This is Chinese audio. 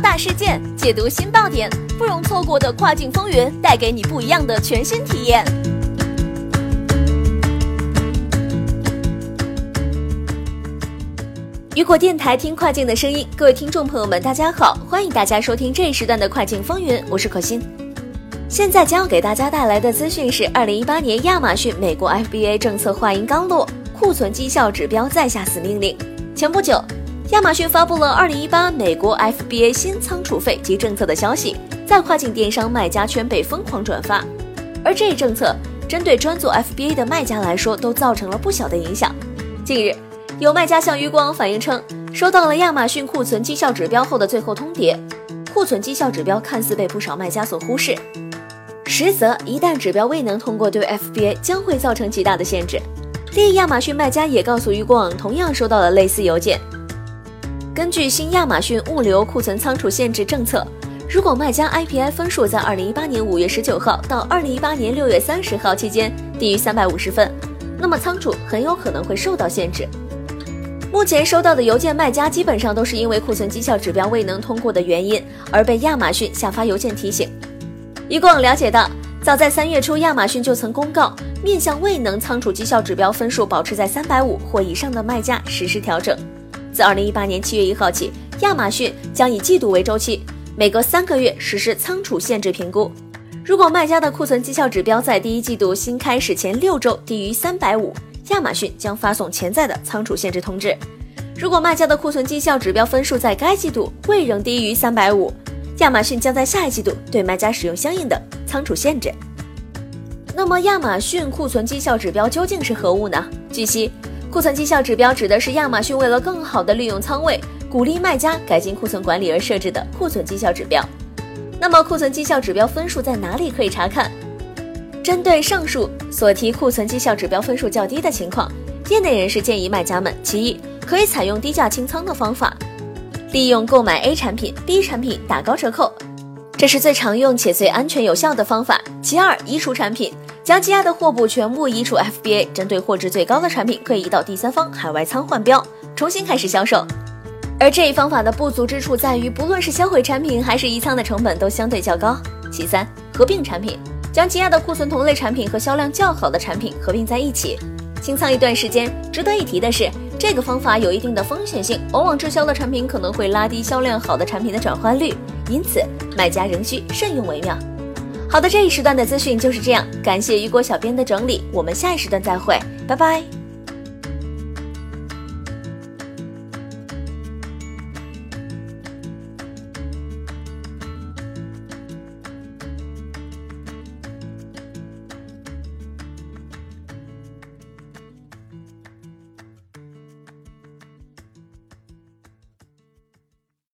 大事件，解读新爆点，不容错过的跨境风云，带给你不一样的全新体验。雨果电台听跨境的声音，各位听众朋友们，大家好，欢迎大家收听这一时段的跨境风云，我是可心。现在将要给大家带来的资讯是：二零一八年亚马逊美国 FBA 政策话音刚落，库存绩效指标再下死命令。前不久，亚马逊发布了二零一八美国 FBA 新仓储费及政策的消息，在跨境电商卖家圈被疯狂转发。而这一政策针对专做 FBA 的卖家来说，都造成了不小的影响。近日。有卖家向余光反映称，收到了亚马逊库存绩效指标后的最后通牒。库存绩效指标看似被不少卖家所忽视，实则一旦指标未能通过，对 FBA 将会造成极大的限制。另一亚马逊卖家也告诉余光，同样收到了类似邮件。根据新亚马逊物流库存仓储限制政策，如果卖家 IPI 分数在2018年5月19号到2018年6月30号期间低于350分，那么仓储很有可能会受到限制。目前收到的邮件，卖家基本上都是因为库存绩效指标未能通过的原因而被亚马逊下发邮件提醒。一共了解到，早在三月初，亚马逊就曾公告面向未能仓储绩效指标分数保持在三百五或以上的卖家实施调整。自二零一八年七月一号起，亚马逊将以季度为周期，每隔三个月实施仓储限制评估。如果卖家的库存绩效指标在第一季度新开始前六周低于三百五，亚马逊将发送潜在的仓储限制通知。如果卖家的库存绩效指标分数在该季度未仍低于三百五，亚马逊将在下一季度对卖家使用相应的仓储限制。那么，亚马逊库存绩效指标究竟是何物呢？据悉，库存绩效指标指的是亚马逊为了更好地利用仓位，鼓励卖家改进库存管理而设置的库存绩效指标。那么，库存绩效指标分数在哪里可以查看？针对上述所提库存绩效指标分数较低的情况，业内人士建议卖家们：其一，可以采用低价清仓的方法，利用购买 A 产品、B 产品打高折扣，这是最常用且最安全有效的方法。其二，移除产品，将积压的货物全部移除 FBA，针对货值最高的产品，可以移到第三方海外仓换标，重新开始销售。而这一方法的不足之处在于，不论是销毁产品还是移仓的成本都相对较高。其三，合并产品。将积压的库存同类产品和销量较好的产品合并在一起，清仓一段时间。值得一提的是，这个方法有一定的风险性，往往滞销的产品可能会拉低销量好的产品的转换率，因此卖家仍需慎用为妙。好的，这一时段的资讯就是这样，感谢雨果小编的整理，我们下一时段再会，拜拜。